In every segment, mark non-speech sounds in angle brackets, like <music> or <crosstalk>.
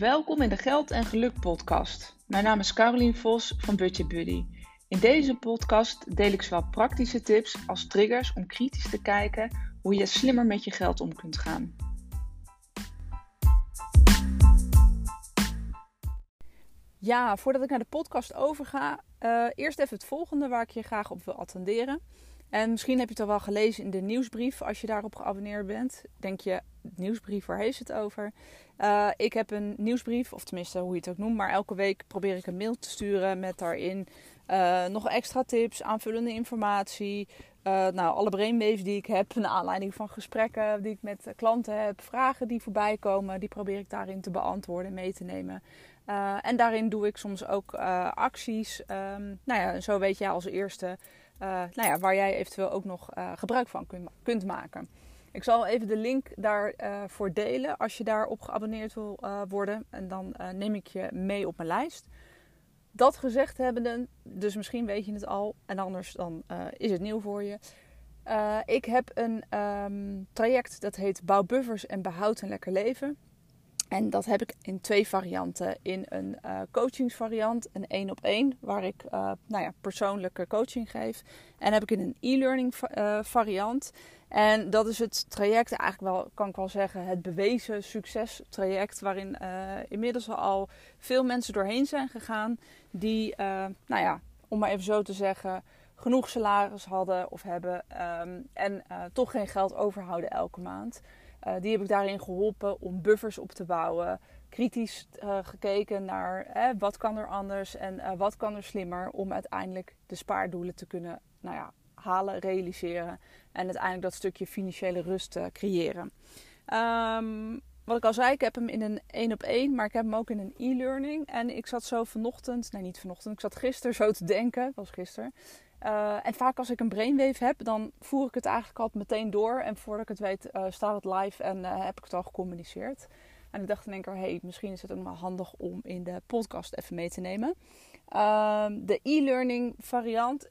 Welkom in de Geld en Geluk podcast. Mijn naam is Carolien Vos van Budget Buddy. In deze podcast deel ik zowel praktische tips als triggers om kritisch te kijken hoe je slimmer met je geld om kunt gaan. Ja, voordat ik naar de podcast overga, uh, eerst even het volgende waar ik je graag op wil attenderen. En misschien heb je het al wel gelezen in de nieuwsbrief als je daarop geabonneerd bent. Denk je, nieuwsbrief, waar heeft het over? Uh, ik heb een nieuwsbrief, of tenminste hoe je het ook noemt, maar elke week probeer ik een mail te sturen met daarin uh, nog extra tips, aanvullende informatie. Uh, nou, alle brainwaves die ik heb, <laughs> naar aanleiding van gesprekken die ik met klanten heb, vragen die voorbij komen, die probeer ik daarin te beantwoorden en mee te nemen. en daarin doe ik soms ook acties. Um, nou ja, zo weet jij als eerste nou ja, waar jij eventueel ook nog gebruik van kunt, kunt maken. Ik zal even de link daarvoor uh, delen als je daarop geabonneerd wil uh, worden. En dan uh, neem ik je mee op mijn lijst. Dat gezegd hebbende, dus misschien weet je het al en anders dan is het nieuw voor je. ik heb een um, traject dat heet Bouw buffers en behoud een lekker leven. En dat heb ik in twee varianten. In een uh, coachingsvariant, een één op één, waar ik uh, nou ja, persoonlijke coaching geef. En heb ik in een e-learning uh, variant. En dat is het traject, eigenlijk wel, kan ik wel zeggen, het bewezen succestraject. Waarin inmiddels al veel mensen doorheen zijn gegaan. Die, nou ja, om maar even zo te zeggen, genoeg salaris hadden of hebben. Um, en toch geen geld overhouden elke maand. Uh, die heb ik daarin geholpen om buffers op te bouwen. Kritisch uh, gekeken naar hè, wat kan er anders en uh, wat kan er slimmer om uiteindelijk de spaardoelen te kunnen nou ja, halen, realiseren en uiteindelijk dat stukje financiële rust creëren. Um, wat ik al zei, ik heb hem in een één op één, maar ik heb hem ook in een e-learning. En ik zat zo vanochtend, nee niet vanochtend, ik zat gisteren zo te denken, was gisteren. Uh, en vaak als ik een brainwave heb, dan voer ik het eigenlijk al meteen door. En voordat ik het weet, uh, staat het live en uh, heb ik het al gecommuniceerd. En ik dacht in één keer, hey, misschien is het ook wel handig om in de podcast even mee te nemen. Ehm, de e-learning variant,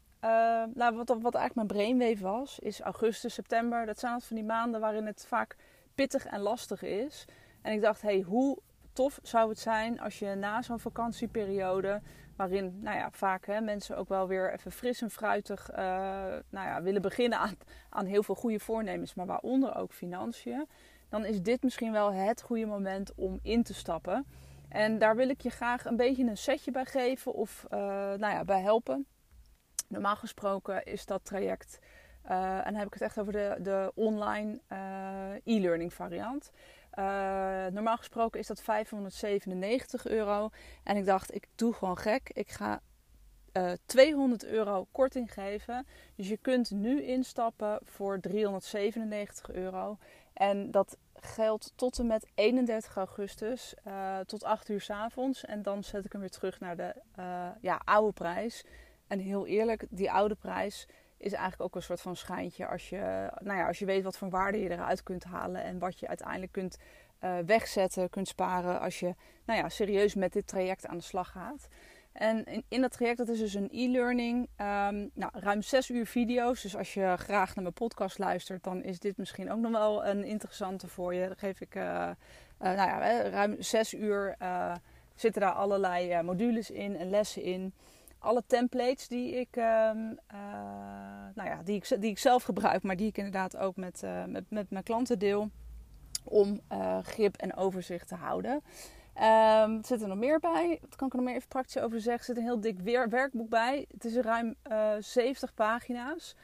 nou, wat, wat eigenlijk mijn brainwave was, is augustus, september. Dat zijn altijd van die maanden waarin het vaak pittig en lastig is. En ik dacht, hey, hoe tof zou het zijn als je na zo'n vakantieperiode Waarin nou ja, vaak hè, mensen ook wel weer even fris en fruitig uh, nou ja, willen beginnen aan, aan heel veel goede voornemens, maar waaronder ook financiën. Dan is dit misschien wel het goede moment om in te stappen. En daar wil ik je graag een beetje een setje bij geven of uh, nou ja, bij helpen. Normaal gesproken is dat traject, uh, en dan heb ik het echt over de, de online e-learning variant. Uh, normaal gesproken is dat 597 euro. En ik dacht, ik doe gewoon gek. Ik ga uh, eh, 200 euro korting geven. Dus je kunt nu instappen voor 397 euro. En dat geldt tot en met 31 augustus uh, tot 8 uur s avonds. En dan zet ik hem weer terug naar de ja, oude prijs. En heel eerlijk, die oude prijs is eigenlijk ook een soort van schijntje als je, nou ja, als je weet wat voor waarde je eruit kunt halen en wat je uiteindelijk kunt uh, wegzetten, kunt sparen als je nou ja, serieus met dit traject aan de slag gaat. En in, dat traject, dat is dus een e-learning, um, nou, ruim zes uur video's. Dus als je graag naar mijn podcast luistert, dan is dit misschien ook nog wel een interessante voor je. Dan geef ik, uh, uh, nou ja, ruim zes uur zitten daar allerlei modules in en lessen in alle templates die ik, uh, nou ja, die, ik, die ik zelf gebruik, maar die ik inderdaad ook met, uh, met, met mijn klanten deel. Om uh, grip en overzicht te houden. Um, zit er nog meer bij? Wat kan ik er nog meer even praktisch over zeggen? Er zit een heel dik werkboek bij. Het is ruim 70 pagina's.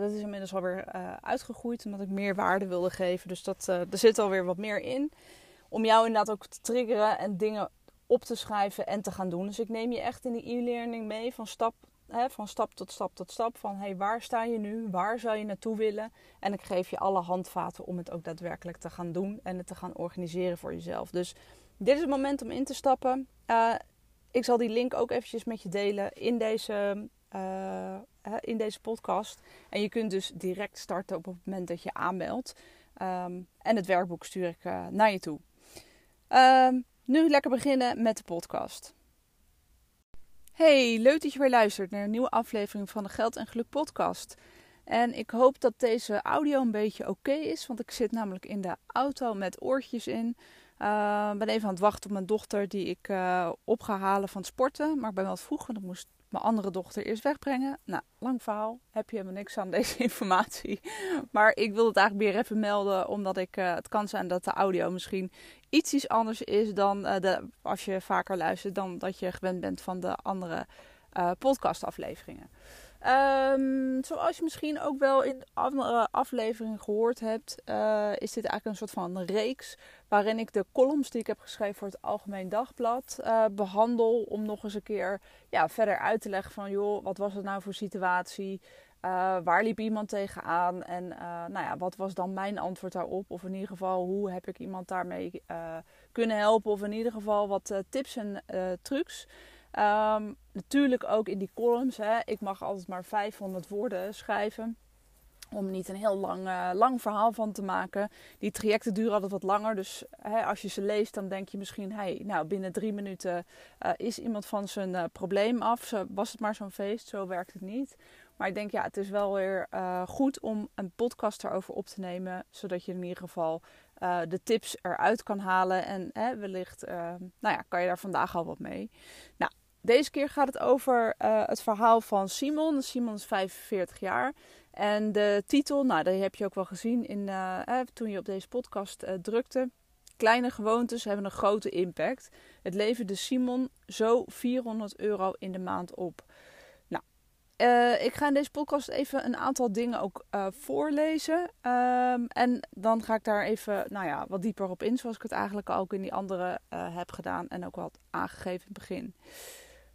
dat is inmiddels alweer uitgegroeid omdat ik meer waarde wilde geven. Dus dat, er zit alweer wat meer in. Om jou inderdaad ook te triggeren en dingen op te schrijven en te gaan doen. Dus ik neem je echt in die e-learning mee van stap, hè, van stap tot stap tot stap. Van hey, waar sta je nu? Waar zou je naartoe willen? En ik geef je alle handvaten om het ook daadwerkelijk te gaan doen en het te gaan organiseren voor jezelf. Dus dit is het moment om in te stappen. Uh, ik zal die link ook eventjes met je delen in deze, uh, in deze podcast. En je kunt dus direct starten op het moment dat je aanmeldt. Um, en het werkboek stuur ik uh, naar je toe. Um, nu lekker beginnen met de podcast. Hey, leuk dat je weer luistert naar een nieuwe aflevering van de Geld en Geluk podcast. En ik hoop dat deze audio een beetje oké is, want ik zit namelijk in de auto met oortjes in. Uh, ben even aan het wachten op mijn dochter die ik uh, op ga halen van het sporten. Maar ik ben wel vroeg, want ik moest mijn andere dochter eerst wegbrengen. Nou, lang verhaal. Heb je helemaal niks aan deze <laughs> informatie. Maar ik wil het eigenlijk weer even melden, omdat ik, uh, het kan zijn dat de audio misschien iets, iets anders is dan de, als je vaker luistert dan dat je gewend bent van de andere podcastafleveringen. Um, zoals je misschien ook wel in andere afleveringen gehoord hebt, uh, is dit eigenlijk een soort van reeks waarin ik de columns die ik heb geschreven voor het Algemeen Dagblad uh, behandel. Om nog eens een keer ja, verder uit te leggen van joh, wat was het nou voor situatie? Uh, waar liep iemand tegenaan? En nou ja, wat was dan mijn antwoord daarop? Of in ieder geval, hoe heb ik iemand daarmee kunnen helpen? Of in ieder geval wat tips en trucs. Um, natuurlijk ook in die columns. Hè. Ik mag altijd maar 500 woorden schrijven. Om niet een heel lang, uh, lang verhaal van te maken. Die trajecten duren altijd wat langer. Dus hè, als je ze leest, dan denk je misschien: hey, nou, binnen drie minuten uh, is iemand van zijn uh, probleem af. Zo, was het maar zo'n feest? Zo werkt het niet. Maar ik denk, ja, het is wel weer goed om een podcast erover op te nemen. Zodat je in ieder geval de tips eruit kan halen. En hè, wellicht nou ja, kan je daar vandaag al wat mee. Nou, deze keer gaat het over het verhaal van Simon. Simon is 45 jaar. En de titel, nou, die heb je ook wel gezien in, uh, toen je op deze podcast uh, drukte. Kleine gewoontes hebben een grote impact. Het leverde Simon zo 400 euro in de maand op. Nou, ik ga in deze podcast even een aantal dingen ook voorlezen. Um, en dan ga ik daar even nou ja, wat dieper op in, zoals ik het eigenlijk ook in die andere heb gedaan en ook wel aangegeven in het begin.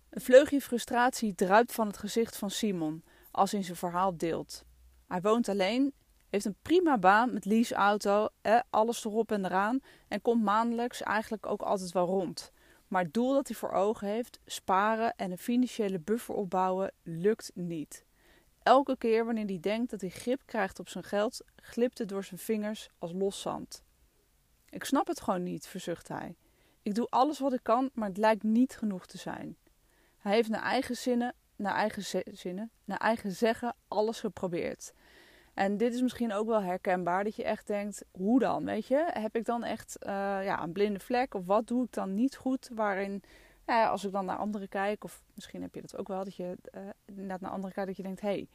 Een vleugje frustratie druipt van het gezicht van Simon als hij zijn verhaal deelt. Hij woont alleen, heeft een prima baan met leaseauto, eh, alles erop en eraan en komt maandelijks eigenlijk ook altijd wel rond. Maar het doel dat hij voor ogen heeft, sparen en een financiële buffer opbouwen, lukt niet. Elke keer wanneer hij denkt dat hij grip krijgt op zijn geld, glipt het door zijn vingers als los zand. Ik snap het gewoon niet, verzucht hij. Ik doe alles wat ik kan, maar het lijkt niet genoeg te zijn. Hij heeft naar eigen zinnen, naar eigen zinnen, naar eigen zeggen alles geprobeerd. En dit is misschien ook wel herkenbaar, dat je echt denkt, hoe dan, weet je? Heb ik dan echt uh, ja, een blinde vlek of wat doe ik dan niet goed? Waarin, ja, als ik dan naar anderen kijk, of misschien heb je dat ook wel, dat je uh, inderdaad naar anderen kijkt, dat je denkt, hé, hey,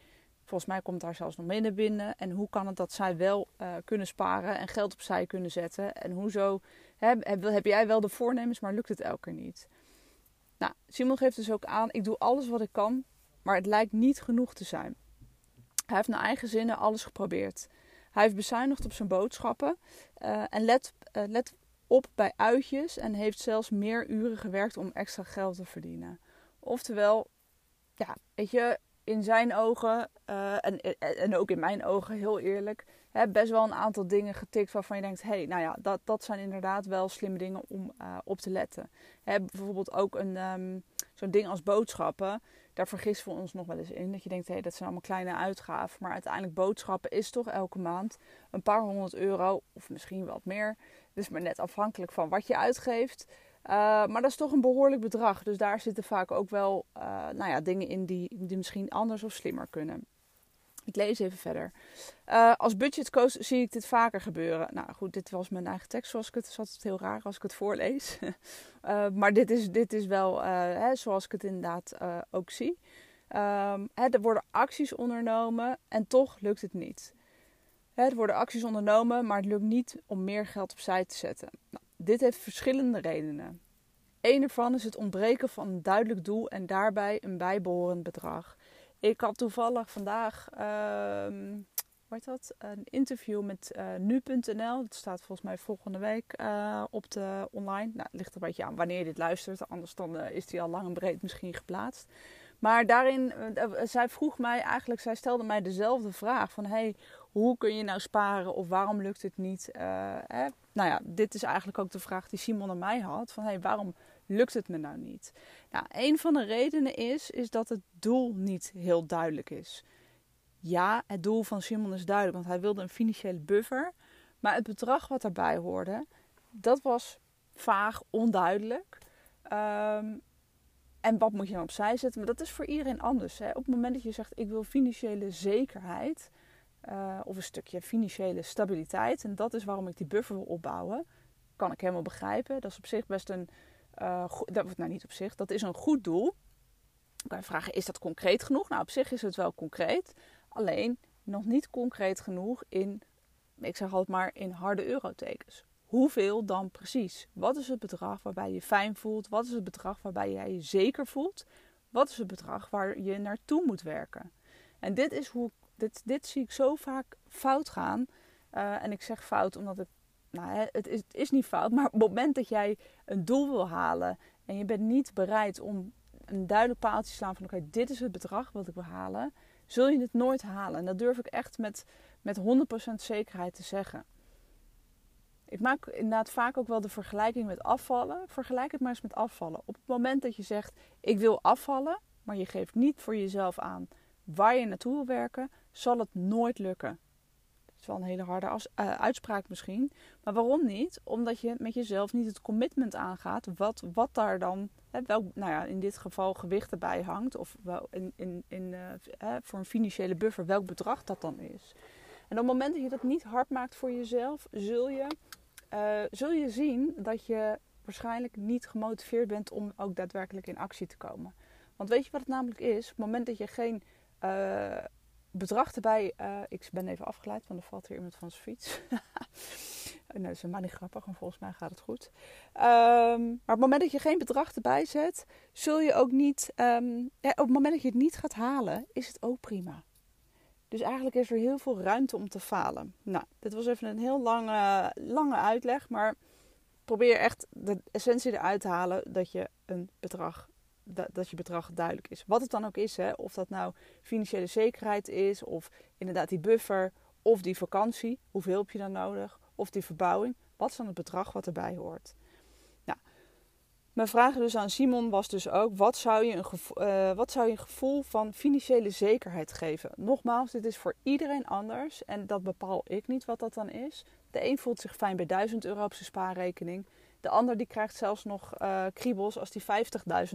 volgens mij komt daar zelfs nog minder binnen. En hoe kan het dat zij wel uh, kunnen sparen en geld opzij kunnen zetten? En hoezo heb, heb, heb jij wel de voornemens, maar lukt het elke keer niet? Nou, Simon geeft dus ook aan: ik doe alles wat ik kan, maar het lijkt niet genoeg te zijn. Hij heeft naar eigen zinnen alles geprobeerd. Hij heeft bezuinigd op zijn boodschappen uh, en let, uh, let op bij uitjes en heeft zelfs meer uren gewerkt om extra geld te verdienen. Oftewel, ja, weet je, in zijn ogen uh, en, en ook in mijn ogen, heel eerlijk, hè, best wel een aantal dingen getikt waarvan je denkt: hé, hey, nou ja, dat, dat zijn inderdaad wel slimme dingen om uh, op te letten. Hè, bijvoorbeeld ook een, um, zo'n ding als boodschappen. Daar vergissen we ons nog wel eens in. Dat je denkt: hé, hey, dat zijn allemaal kleine uitgaven. Maar uiteindelijk, boodschappen is toch elke maand een paar honderd euro, of misschien wat meer. Dus maar net afhankelijk van wat je uitgeeft. Uh, maar dat is toch een behoorlijk bedrag. Dus daar zitten vaak ook wel uh, nou ja, dingen in die, die misschien anders of slimmer kunnen. Ik lees even verder. Uh, als budgetcoach zie ik dit vaker gebeuren. Nou goed, dit was mijn eigen tekst zoals ik het... Het is heel raar als ik het voorlees. uh, <laughs> maar dit is, dit is wel uh, hè, zoals ik het inderdaad ook zie. Um, hè, er worden acties ondernomen en toch lukt het niet. Hè, er worden acties ondernomen, maar het lukt niet om meer geld opzij te zetten. Nou, dit heeft verschillende redenen. Een ervan is het ontbreken van een duidelijk doel en daarbij een bijbehorend bedrag. Ik had toevallig vandaag wat dat? een interview met uh, nu.nl. Dat staat volgens mij volgende week uh, op de online. Nou, ligt een beetje aan wanneer je dit luistert. Anders dan uh, is die al lang en breed misschien geplaatst. Maar daarin, zij vroeg mij eigenlijk, zij stelde mij dezelfde vraag. Van, hey, hoe kun je nou sparen of waarom lukt het niet? Hè? Nou ja, dit is eigenlijk ook de vraag die Simon aan mij had. Van, hey, waarom lukt het me nou niet? Nou, een van de redenen is, is dat het doel niet heel duidelijk is. Ja, het doel van Simon is duidelijk, want hij wilde een financiële buffer. Maar het bedrag wat daarbij hoorde, dat was vaag, onduidelijk. Um, en wat moet je dan opzij zetten? Maar dat is voor iedereen anders. Hè? Op het moment dat je zegt, ik wil financiële zekerheid... Uh, of een stukje financiële stabiliteit... en dat is waarom ik die buffer wil opbouwen kan ik helemaal begrijpen. Dat is op zich best een, uh, dat, nou niet op zich, dat is een goed doel. Je vragen, is dat concreet genoeg? Nou, op zich is het wel concreet. Alleen nog niet concreet genoeg in, ik zeg altijd maar, in harde eurotekens. Hoeveel dan precies? Wat is het bedrag waarbij je fijn voelt? Wat is het bedrag waarbij jij je zeker voelt? Wat is het bedrag waar je naartoe moet werken? En dit is hoe dit, dit zie ik zo vaak fout gaan. Uh, en ik zeg fout omdat het, nou, het, is, het is niet fout, maar op het moment dat jij een doel wil halen en je bent niet bereid om een duidelijk paaltje te slaan van oké, dit is het bedrag wat ik wil halen, zul je het nooit halen. En dat durf ik echt met, met 100% zekerheid te zeggen. Ik maak inderdaad vaak ook wel de vergelijking met afvallen. Vergelijk het maar eens met afvallen. Op het moment dat je zegt: Ik wil afvallen, maar je geeft niet voor jezelf aan waar je naartoe wil werken, zal het nooit lukken. Is wel een hele harde uh, uitspraak misschien. Maar waarom niet? Omdat je met jezelf niet het commitment aangaat. Wat, wat daar dan, hè, nou ja, in dit geval gewicht erbij hangt. Of in, in, in, uh, voor een financiële buffer, welk bedrag dat dan is. En op het moment dat je dat niet hard maakt voor jezelf, zul je uh, zul je zien dat je waarschijnlijk niet gemotiveerd bent om ook daadwerkelijk in actie te komen. Want weet je wat het namelijk is? Op het moment dat je geen bedrag erbij. Uh, ik ben even afgeleid, want er valt hier iemand van zijn fiets. <laughs> nee, dat is maar niet grappig, en volgens mij gaat het goed. Um, maar op het moment dat je geen bedrag erbij zet, zul je ook niet. Ja, op het moment dat je het niet gaat halen, is het ook prima. Dus eigenlijk is er heel veel ruimte om te falen. Nou, dit was even een heel lange, lange uitleg, maar probeer echt de essentie eruit te halen dat je een bedrag, dat, dat je bedrag duidelijk is. Wat het dan ook is, hè, of dat nou financiële zekerheid is, of inderdaad die buffer, of die vakantie, hoeveel heb je dan nodig, of die verbouwing. Wat is dan het bedrag wat erbij hoort? Mijn vraag dus aan Simon was dus ook: wat zou, je een uh, wat zou je een gevoel van financiële zekerheid geven? Nogmaals, dit is voor iedereen anders en dat bepaal ik niet wat dat dan is. De een voelt zich fijn bij 1000 euro op zijn spaarrekening. De ander die krijgt zelfs nog uh, kriebels als die 50.000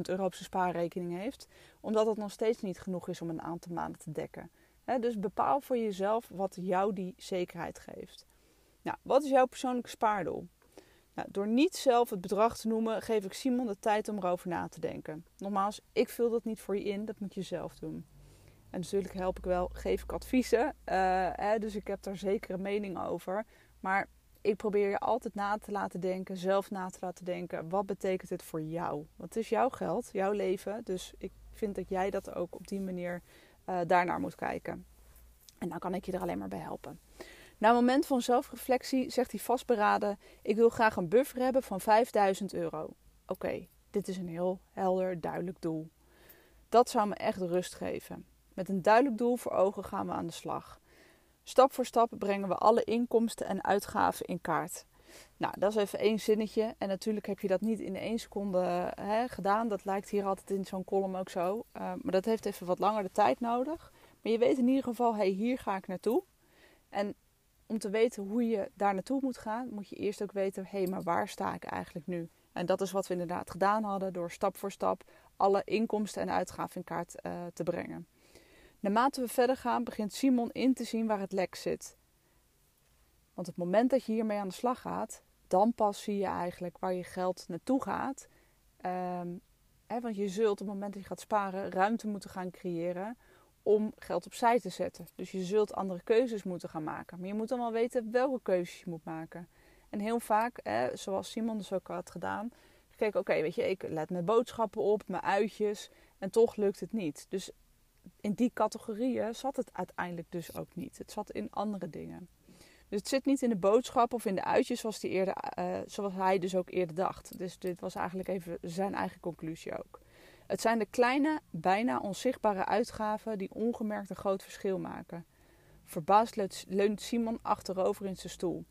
euro op zijn spaarrekening heeft, omdat het nog steeds niet genoeg is om een aantal maanden te dekken. Dus bepaal voor jezelf wat jou die zekerheid geeft. Nou, wat is jouw persoonlijke spaardoel? Nou, door niet zelf het bedrag te noemen, geef ik Simon de tijd om erover na te denken. Nogmaals, ik vul dat niet voor je in, dat moet je zelf doen. En natuurlijk help ik wel, geef ik adviezen. Hè, dus ik heb daar zeker een mening over. Maar ik probeer je altijd na te laten denken, zelf na te laten denken. Wat betekent het voor jou? Want het is jouw geld, jouw leven. Dus ik vind dat jij dat ook op die manier uh, daarnaar moet kijken. En dan kan ik je er alleen maar bij helpen. Na een moment van zelfreflectie zegt hij vastberaden: Ik wil graag een buffer hebben van 5000 euro. Oké, dit is een heel helder, duidelijk doel. Dat zou me echt rust geven. Met een duidelijk doel voor ogen gaan we aan de slag. Stap voor stap brengen we alle inkomsten en uitgaven in kaart. Nou, dat is even één zinnetje. En natuurlijk heb je dat niet in één seconde hè, gedaan. Dat lijkt hier altijd in zo'n column ook zo. Uh, maar dat heeft even wat langer de tijd nodig. Maar je weet in ieder geval, hey, hier ga ik naartoe. En om te weten hoe je daar naartoe moet gaan, moet je eerst ook weten: hé, hey, maar waar sta ik eigenlijk nu? En dat is wat we inderdaad gedaan hadden door stap voor stap alle inkomsten en uitgaven in kaart uh, te brengen. Naarmate we verder gaan, begint Simon in te zien waar het lek zit. Want het moment dat je hiermee aan de slag gaat, dan pas zie je eigenlijk waar je geld naartoe gaat. Um, hè, want je zult op het moment dat je gaat sparen ruimte moeten gaan creëren om geld opzij te zetten. Dus je zult andere keuzes moeten gaan maken. Maar je moet dan wel weten welke keuzes je moet maken. En heel vaak, hè, zoals Simon dus ook had gedaan, kijk, oké, weet je, ik let mijn boodschappen op, mijn uitjes, en toch lukt het niet. Dus in die categorieën zat het uiteindelijk dus ook niet. Het zat in andere dingen. Dus het zit niet in de boodschap of in de uitjes zoals, die eerder, uh, zoals hij dus ook eerder dacht. Dus dit was eigenlijk even zijn eigen conclusie ook. Het zijn de kleine, bijna onzichtbare uitgaven die ongemerkt een groot verschil maken. Verbaasd leunt Simon achterover in zijn stoel.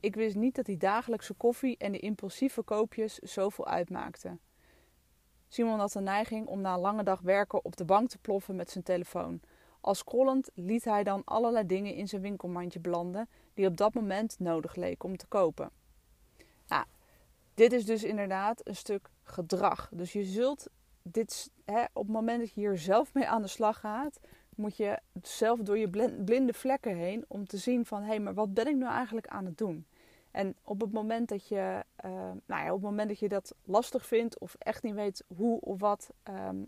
Ik wist niet dat die dagelijkse koffie en de impulsieve koopjes zoveel uitmaakten. Simon had de neiging om na een lange dag werken op de bank te ploffen met zijn telefoon. Al scrollend liet hij dan allerlei dingen in zijn winkelmandje belanden die op dat moment nodig leken om te kopen. Nou, dit is dus inderdaad een stuk gedrag. Dus je zult dit, hè, op het moment dat je hier zelf mee aan de slag gaat, moet je zelf door je blinde vlekken heen om te zien van hé, hey, maar wat ben ik nu eigenlijk aan het doen? En op het moment dat je, uh, nou ja, op het moment dat je dat lastig vindt of echt niet weet hoe of wat, um,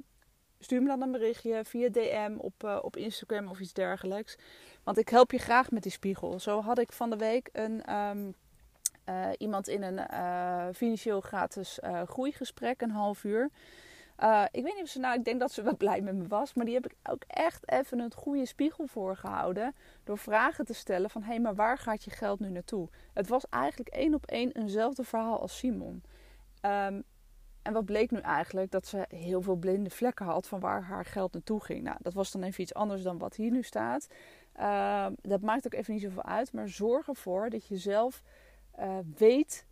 stuur me dan een berichtje via DM op, uh, op Instagram of iets dergelijks. Want ik help je graag met die spiegel. Zo had ik van de week een, um, uh, iemand in een financieel gratis groeigesprek, een half uur. Uh, ik weet niet of ze nou, ik denk dat ze wel <laughs> blij met me was. Maar die heb ik ook echt even een goede spiegel voor gehouden. Door vragen te stellen van, hé, hey, maar waar gaat je geld nu naartoe? Het was eigenlijk één op één eenzelfde verhaal als Simon. Um, en wat bleek nu eigenlijk? Dat ze heel veel blinde vlekken had van waar haar geld naartoe ging. Nou, dat was dan even iets anders dan wat hier nu staat. Uh, dat maakt ook even niet zoveel uit. Maar zorg ervoor dat je zelf uh, weet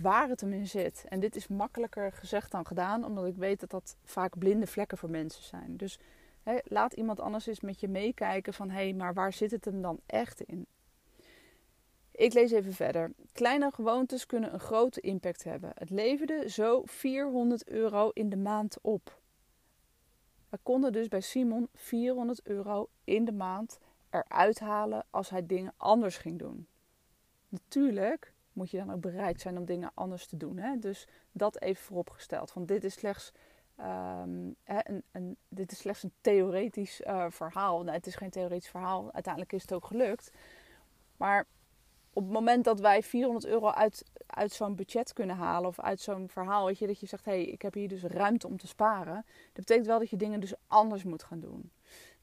waar het hem in zit. En dit is makkelijker gezegd dan gedaan, omdat ik weet dat dat vaak blinde vlekken voor mensen zijn. Dus laat iemand anders eens met je meekijken van hé, hey, maar waar zit het hem dan echt in? Ik lees even verder. Kleine gewoontes kunnen een grote impact hebben. Het leverde zo 400 euro in de maand op. We konden dus bij Simon 400 euro in de maand eruit halen als hij dingen anders ging doen. Natuurlijk moet je dan ook bereid zijn om dingen anders te doen. Hè? Dus dat even vooropgesteld. Want dit is slechts, um, een, een, dit is slechts een theoretisch uh, verhaal. Nou, het is geen theoretisch verhaal. Uiteindelijk is het ook gelukt. Maar op het moment dat wij 400 euro uit, uit zo'n budget kunnen halen of uit zo'n verhaal, weet je, dat je zegt: hé, hey, ik heb hier dus ruimte om te sparen. Dat betekent wel dat je dingen dus anders moet gaan doen.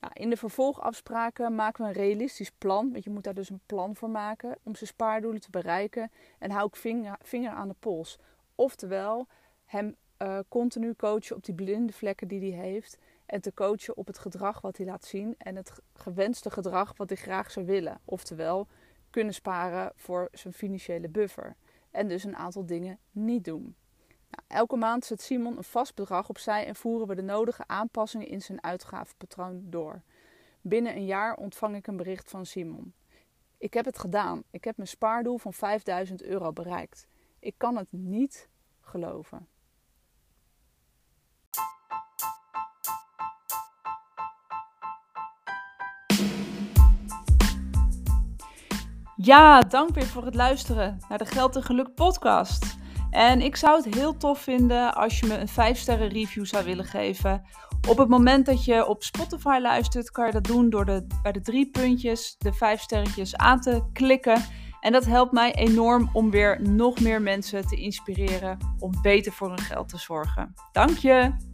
Nou, in de vervolgafspraken maken we een realistisch plan. Want je moet daar dus een plan voor maken om zijn spaardoelen te bereiken. En hou ik vinger, aan de pols. Oftewel, hem uh, continu coachen op die blinde vlekken die hij heeft. En te coachen op het gedrag wat hij laat zien. En het gewenste gedrag wat hij graag zou willen. Oftewel, kunnen sparen voor zijn financiële buffer. En dus een aantal dingen niet doen. Nou, elke maand zet Simon een vast bedrag opzij en voeren we de nodige aanpassingen in zijn uitgavenpatroon door. Binnen een jaar ontvang ik een bericht van Simon. Ik heb het gedaan. Ik heb mijn spaardoel van 5000 euro bereikt. Ik kan het niet geloven. Ja, dank weer voor het luisteren naar de Geld en Geluk podcast. En ik zou het heel tof vinden als je me een 5 sterren review zou willen geven. Op het moment dat je op Spotify luistert, kan je dat doen door de, bij de drie puntjes de 5 sterretjes aan te klikken. En dat helpt mij enorm om weer nog meer mensen te inspireren om beter voor hun geld te zorgen. Dank je!